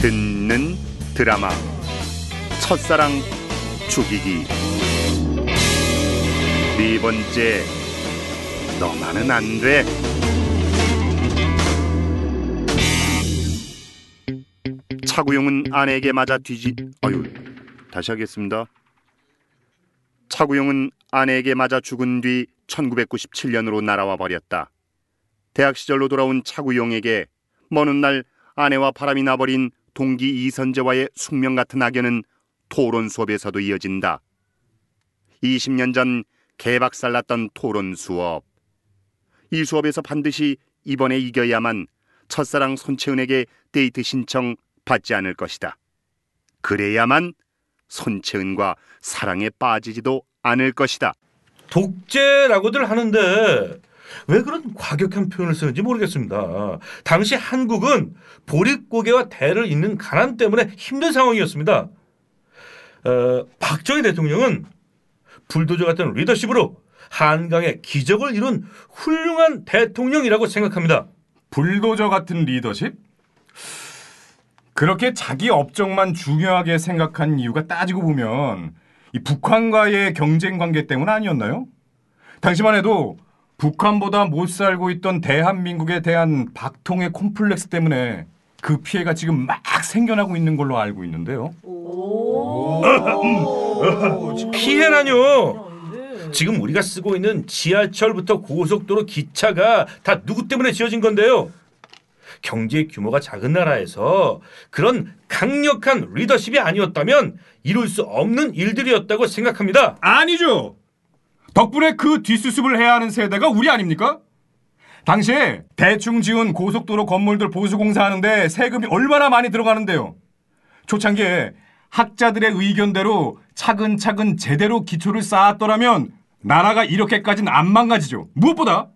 듣는 드라마 첫사랑 죽이기 네 번째 너만은 안 돼. 차구용은 아내에게 맞아 뒤지 아유 다시 하겠습니다. 차구용은 아내에게 맞아 죽은 뒤 1997년으로 날아와 버렸다. 대학 시절로 돌아온 차구용에게 먼 훗날 아내와 바람이 나버린 동기 이선재와의 숙명 같은 악연은 토론 수업에서도 이어진다. 20년 전 개박살 났던 토론 수업. 이 수업에서 반드시 이번에 이겨야만 첫사랑 손채은에게 데이트 신청 받지 않을 것이다. 그래야만 손채은과 사랑에 빠지지도 않을 것이다. 독재라고들 하는데 왜 그런 과격한 표현을 쓰는지 모르겠습니다. 당시 한국은 보릿고개와 대를 잇는 가난 때문에 힘든 상황이었습니다. 어, 박정희 대통령은 불도저 같은 리더십으로 한강의 기적을 이룬 훌륭한 대통령이라고 생각합니다. 불도저 같은 리더십? 그렇게 자기 업적만 중요하게 생각한 이유가 따지고 보면 이 북한과의 경쟁 관계 때문 아니었나요? 당시만 해도 북한보다 못 살고 있던 대한민국에 대한 박통의 콤플렉스 때문에 그 피해가 지금 막 생겨나고 있는 걸로 알고 있는데요. 피해라뇨. 지금 우리가 쓰고 있는 지하철부터 고속도로 기차가 다 누구 때문에 지어진 건데요. 경제 규모가 작은 나라에서 그런 강력한 리더십이 아니었다면 이룰 수 없는 일들이었다고 생각합니다. 아니죠. 덕분에 그 뒷수습을 해야 하는 세대가 우리 아닙니까? 당시에 대충 지은 고속도로 건물들 보수공사하는데 세금이 얼마나 많이 들어가는데요. 초창기에 학자들의 의견대로 차근차근 제대로 기초를 쌓았더라면 나라가 이렇게까지는 안 망가지죠. 무엇보다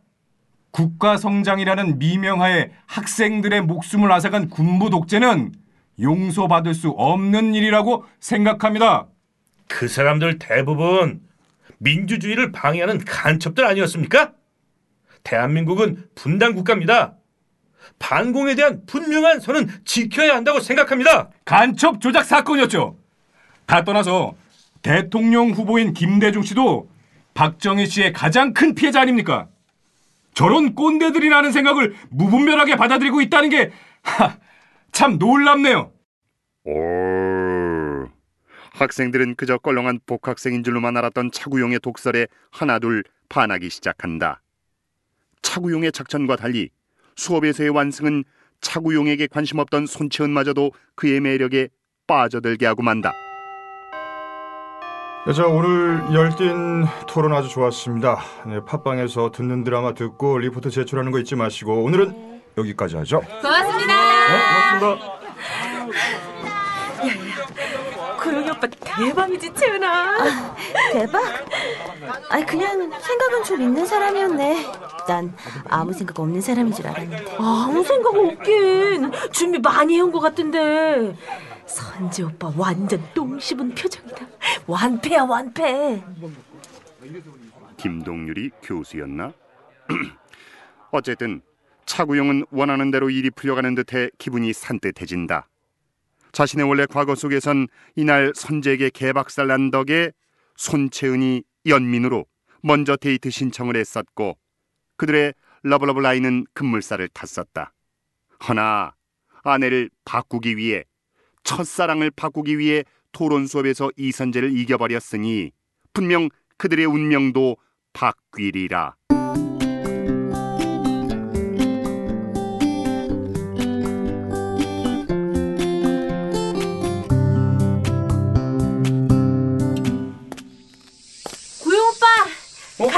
국가 성장이라는 미명하에 학생들의 목숨을 앗아간 군부 독재는 용서받을 수 없는 일이라고 생각합니다. 그 사람들 대부분 민주주의를 방해하는 간첩들 아니었습니까? 대한민국은 분단 국가입니다. 반공에 대한 분명한 선은 지켜야 한다고 생각합니다. 간첩 조작 사건이었죠. 다 떠나서 대통령 후보인 김대중 씨도 박정희 씨의 가장 큰 피해자 아닙니까? 저런 꼰대들이라는 생각을 무분별하게 받아들이고 있다는 게 참 놀랍네요. 오. 학생들은 그저 껄렁한 복학생인 줄로만 알았던 차구용의 독설에 하나둘 반하기 시작한다. 차구용의 작전과 달리 수업에서의 완승은 차구용에게 관심 없던 손채은마저도 그의 매력에 빠져들게 하고 만다. 네, 자 오늘 열띤 토론 아주 좋았습니다. 네, 팟빵에서 듣는 드라마 듣고 리포트 제출하는 거 잊지 마시고 오늘은 여기까지 하죠. 고맙습니다. 네, 고맙습니다. 오빠 대박이지 채은아. 대박? 아니 그냥 생각은 좀 있는 사람이었네. 난 아무 생각 없는 사람인 줄 알았는데. 아무 생각 없긴. 준비 많이 해온 것 같은데. 선재 오빠 완전 똥 씹은 표정이다. 완패야 완패. 김동률이 교수였나? 어쨌든 차구용은 원하는 대로 일이 풀려가는 듯해 기분이 산뜻해진다. 자신의 원래 과거 속에선 이날 선재에게 개박살 난 덕에 손채은이 연민으로 먼저 데이트 신청을 했었고 그들의 love love 라인은 급물살을 탔었다. 허나 아내를 바꾸기 위해 첫사랑을 바꾸기 위해 토론 수업에서 이선재를 이겨버렸으니 분명 그들의 운명도 바뀌리라.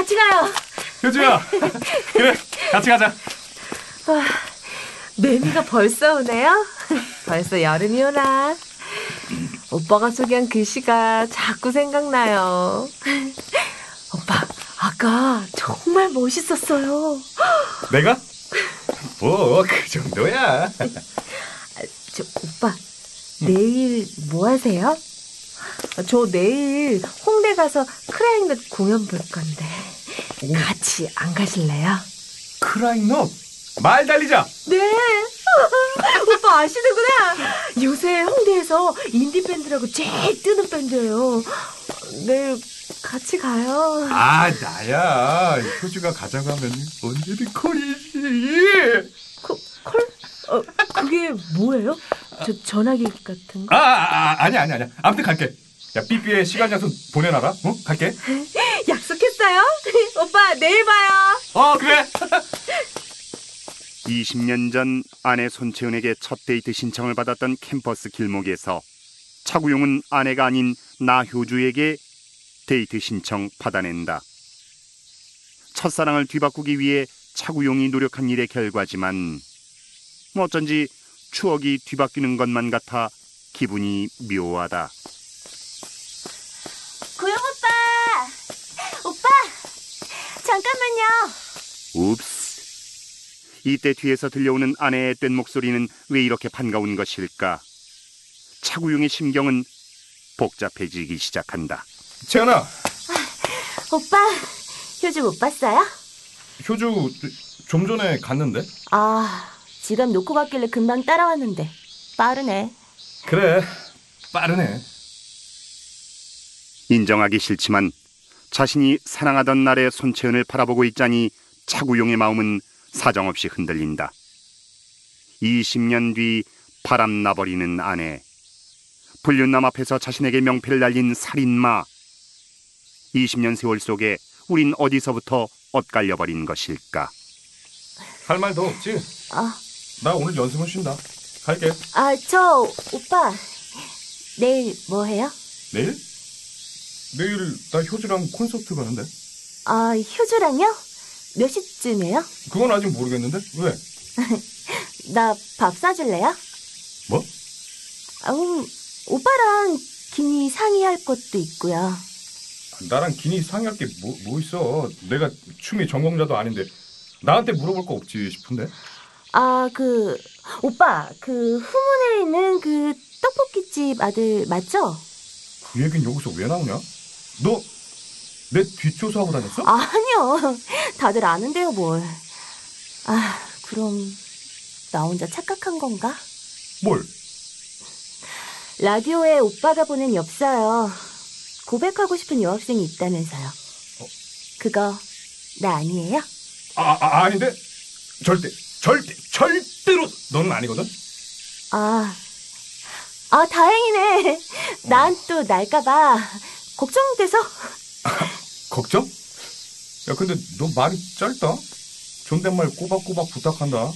같이 가요. 효주야, 그래 같이 가자. 매미가 벌써 오네요. 벌써 여름이 오나. 오빠가 소개한 글씨가 자꾸 생각나요. 오빠, 아까 정말 멋있었어요. 내가? 뭐 그 정도야. 저, 오빠, 내일 뭐 하세요? 저 내일 홍대 가서 크라잉넛 공연 볼 건데 같이 안 가실래요? 크라잉넛 말 달리자. 네. 오빠 아시는구나. 요새 홍대에서 인디 밴드라고 제일 뜨는 밴드예요. 내일 같이 가요. 아 나야 효주가 가자고 하면 언제든 콜이지 콜? 콜? 어, 그게 뭐예요? 저 전화기 같은 거? 아, 아, 아 아니 아니 아니 아무튼 갈게 야 삐삐의 시간 장소 보내놔라 어 갈게 약속 했어요? 오빠 내일 봐요. 어 그래 20년 전 아내 손채은에게 첫 데이트 신청을 받았던 캠퍼스 길목에서 차구용은 아내가 아닌 나효주에게 데이트 신청 받아낸다. 첫사랑을 뒤바꾸기 위해 차구용이 노력한 일의 결과지만 어쩐지 추억이 뒤바뀌는 것만 같아 기분이 묘하다. 고영 오빠! 오빠! 잠깐만요. 웁스. 이때 뒤에서 들려오는 아내의 뗀 목소리는 왜 이렇게 반가운 것일까? 차구용의 심경은 복잡해지기 시작한다. 채연아 오빠, 효주 못 봤어요? 효주 좀 전에 갔는데 아, 지갑 놓고 갔길래 금방 따라왔는데. 빠르네. 그래 빠르네 인정하기 싫지만 자신이 사랑하던 날의 손채은을 바라보고 있자니 차구용의 마음은 사정없이 흔들린다. 20년 뒤 바람 나버리는 아내. 불륜남 앞에서 자신에게 명패를 날린 살인마. 20년 세월 속에 우린 어디서부터 엇갈려 버린 것일까? 할 말도 없지 아, 나 오늘 연습은 쉰다 갈게 아, 저, 오빠. 내일 뭐 해요? 내일 내일 나 효주랑 콘서트 가는데 아, 효주랑요? 몇 시쯤이에요? 그건 아직 모르겠는데 왜 나 밥 사줄래요? 뭐? 아, 음, 오빠랑 긴이 상의할 것도 있고요. 나랑 긴이 상의할 게 뭐 뭐 있어 내가 춤이 전공자도 아닌데 나한테 물어볼 거 없지 싶은데 아, 그, 오빠, 그, 후문에 있는 그 떡볶이집 아들 맞죠? 그 얘기는 여기서 왜 나오냐 너 내 뒷조사하고 다녔어? 아니요. 다들 아는데요, 뭘. 아, 그럼, 나 혼자 착각한 건가? 뭘 라디오에 오빠가 보낸 엽서요. 고백하고 싶은 여학생이 있다면서요. 그거, 나 아니에요? 아, 아 아닌데 절대 절대 절대로 너는 아니거든 아, 아, 다행이네. 난 또 날까봐 걱정돼서. 걱정? 야 근데 너 말이 짧다 존댓말 꼬박꼬박 부탁한다 어?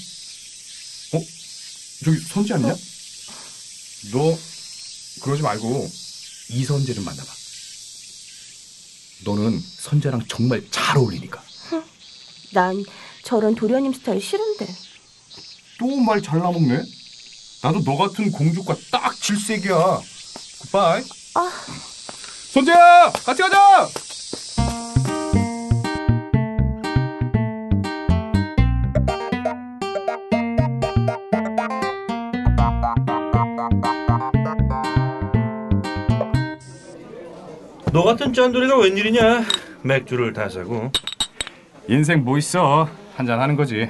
저기 선지 아니냐? 너 그러지 말고 이선재를 만나봐 너는 선재랑 정말 잘 어울리니까 난 저런 도련님 스타일 싫은데. 또 말 잘 나먹네 나도 너 같은 공주과 딱 질색이야 굿바이 아. 선재야 같이 가자 너 같은 짠돌이가 웬일이냐? 맥주를 다 사고. 인생 뭐 있어 한잔 하는 거지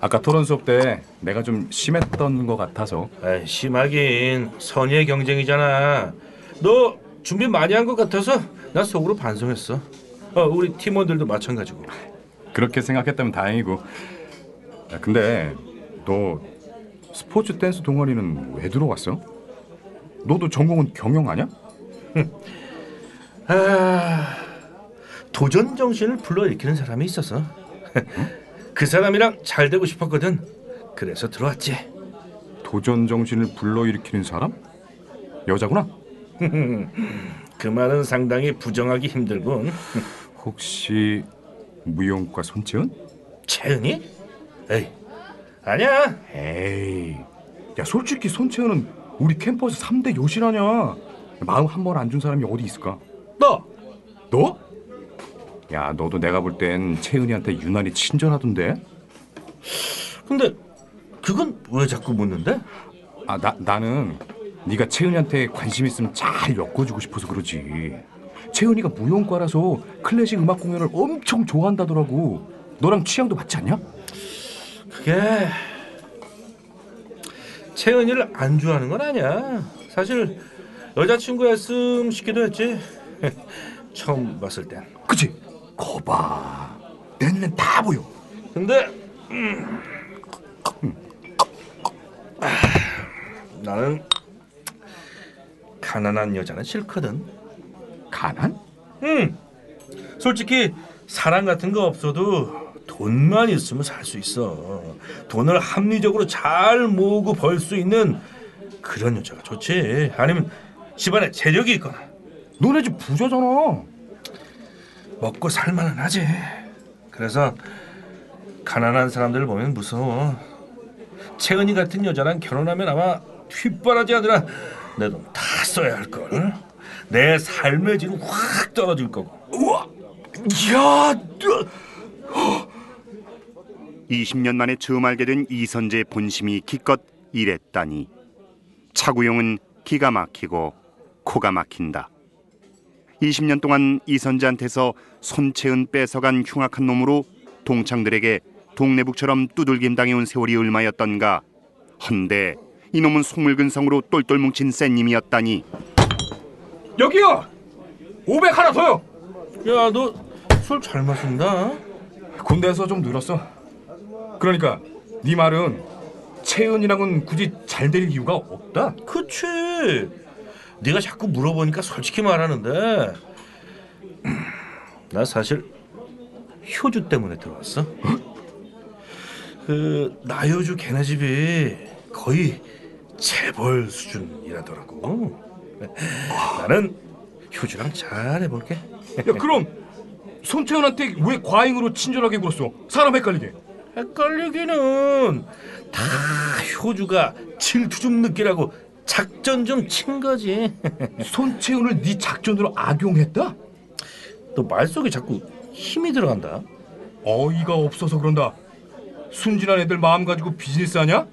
아까 토론 수업 때 내가 좀 심했던 것 같아서 아이, 심하긴 선의의 경쟁이잖아. 너 준비 많이 한 것 같아서 나 속으로 반성했어. 어, 우리 팀원들도 마찬가지고. 그렇게 생각했다면 다행이고 야, 근데 너 스포츠 댄스 동아리는 왜 들어왔어? 너도 전공은 경영 아니야? 아, 도전 정신을 불러일으키는 사람이 있어서 그 사람이랑 잘 되고 싶었거든. 그래서 들어왔지. 도전 정신을 불러일으키는 사람? 여자구나? 그 말은 상당히 부정하기 힘들군. 혹시 무용과 손채은? 채은이? 에이, 아니야. 에이, 야 솔직히 손채은은 우리 캠퍼스 3대 요실하냐? 마음 한 번 안 준 사람이 어디 있을까? 너 너? 야 너도 내가 볼 땐 채은이한테 유난히 친절하던데? 근데 그건 왜 자꾸 묻는데? 아 나 나는 네가 채은이한테 관심 있으면 잘 엮어주고 싶어서 그러지. 채은이가 무용과라서 클래식 음악 공연을 엄청 좋아한다더라고. 너랑 취향도 맞지 않냐? 그게 채은이를 안 좋아하는 건 아니야. 사실 여자친구였음 싶기도 했지. 처음 봤을 땐. 그치? 거봐. 내 눈엔 다 보여. 근데 음, 아, 나는 가난한 여자는 싫거든. 가난? 응. 솔직히 사랑 같은 거 없어도 돈만 있으면 살 수 있어. 돈을 합리적으로 잘 모으고 벌 수 있는 그런 여자가 좋지. 아니면 집안에 재력이 있거나 너네 집 부자잖아. 먹고 살만은 하지. 그래서 가난한 사람들을 보면 무서워. 채은이 같은 여자랑 결혼하면 아마 뒷바라지 아니라 내 돈 다 써야 할 걸. 내 삶의 질은 확 떨어질 거고. 우와. 야, 20년 만에 처음 알게 된 이선재의 본심이 기껏 이랬다니 차구용은 기가 막히고 코가 막힌다. 20년 동안 이선재한테서 손채은 뺏어간 흉악한 놈으로 동창들에게 동네북처럼 두들김 당해온 세월이 얼마였던가. 헌데 이놈은 속물근 성으로 똘똘 뭉친 쌤님이었다니 여기요. 500 하나 더요. 야, 너 술 잘 마신다. 군대에서 좀 늘었어. 그러니까 네 말은 채은이랑은 굳이 잘 될 이유가 없다. 그치. 네가 자꾸 물어보니까 솔직히 말하는데 음, 나 사실 효주 때문에 들어왔어. 그 나효주 걔네 집이 거의 재벌 수준이라더라고. 나는 효주랑 잘 해볼게. 야, 그럼 손채은한테 왜 과잉으로 친절하게 굴었어? 사람 헷갈리게. 헷갈리기는 다 효주가 질투 좀 느끼라고 작전 좀 친 거지. 손채은을 네 작전으로 악용했다? 너 말 속에 자꾸 힘이 들어간다. 어이가 없어서 그런다. 순진한 애들 마음 가지고 비즈니스 하냐?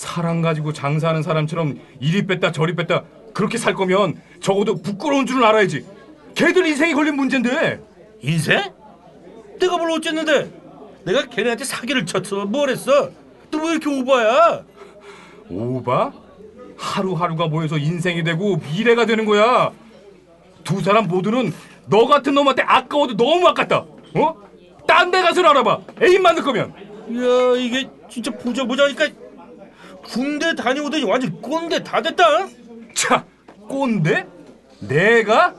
사랑 가지고 장사하는 사람처럼 이리 뺐다 저리 뺐다 그렇게 살 거면 적어도 부끄러운 줄은 알아야지. 걔들 인생이 걸린 문제인데. 인생? 내가 뭘 어쨌는데? 내가 걔네한테 사기를 쳤어. 뭘 했어? 또왜 이렇게 오바야? 오바? 하루하루가 모여서 인생이 되고 미래가 되는 거야. 두 사람 모두는 너 같은 놈한테 아까워도 너무 아깝다. 어? 딴 데 가서 알아봐. 애인 만들 거면. 야 이게 진짜 보자 보자니까 군대 다녀오더니 완전 꼰대 다 됐다. 차, 꼰대? 내가?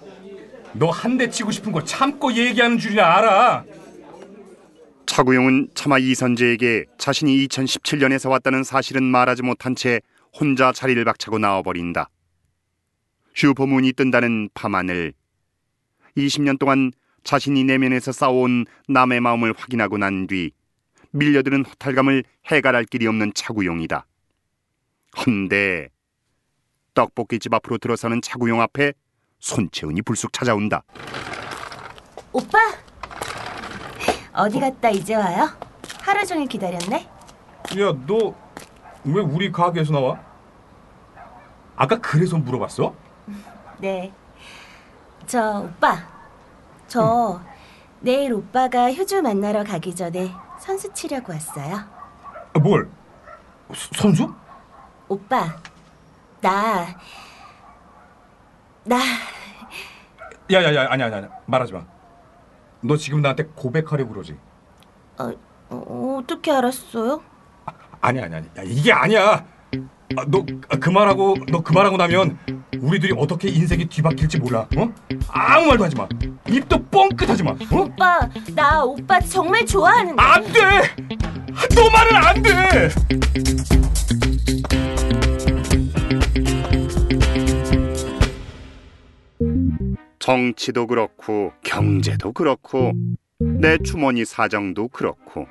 너 한 대 치고 싶은 거 참고 얘기하는 줄이나 알아. 차구용은 차마 이선재에게 자신이 2017년에서 왔다는 사실은 말하지 못한 채 혼자 자리를 박차고 나와버린다. 슈퍼문이 뜬다는 밤하늘. 20년 동안 자신이 내면에서 쌓아온 남의 마음을 확인하고 난 뒤 밀려드는 허탈감을 해갈할 길이 없는 차구용이다. 헌데 떡볶이집 앞으로 들어서는 차구용 앞에 손채은이 불쑥 찾아온다. 오빠! 어디 갔다 이제 와요? 하루 종일 기다렸네? 야, 너 왜 우리 가게에서 나와? 아까 그래서 물어봤어? 네. 저 오빠. 저 내일 오빠가 효주 만나러 가기 전에 선수 치려고 왔어요. 아, 뭘? 서- 선수? 오빠. 나 나, 야야야 아니야 아니야 말하지 마. 너 지금 나한테 고백하려고 그러지? 어, 어, 어떻게 알았어요? 아니야 아니야 아니야. 야, 이게 아니야. 아, 너그 말하고 너그 말하고 나면 우리들이 어떻게 인생이 뒤바뀔지 몰라. 어? 아무 말도 하지 마. 입도 뻥끗하지 마. 어? 오빠, 나 오빠 정말 좋아하는데. 안 돼. 너 말은 안 돼. 정치도 그렇고 경제도 그렇고 내 주머니 사정도 그렇고.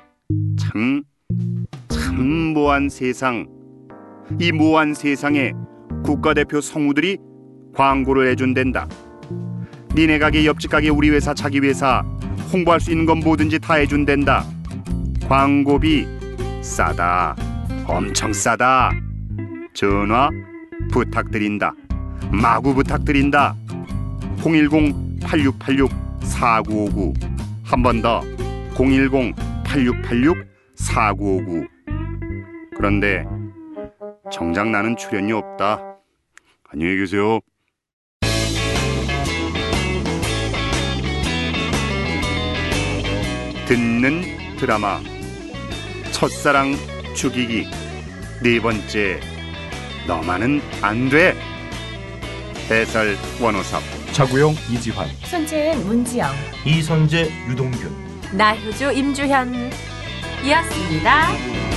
참, 참 모한 세상. 이 모한 세상에 국가대표 성우들이 광고를 해준댄다. 니네 가게 옆집 가게 우리 회사 자기 회사 홍보할 수 있는 건 뭐든지 다 해준댄다. 광고비 싸다. 엄청 싸다. 전화 부탁드린다. 마구 부탁드린다 010-8686-4959 한 번 더 010-8686-4959 그런데 정작 나는 출연료 없다. 안녕히 계세요. 듣는 드라마 첫사랑 죽이기 네 번째 너만은 안 돼. 해설 원호섭 차구용 이지환. 손재은 문지영. 이선재 유동균. 나효주 임주현. 이었습니다.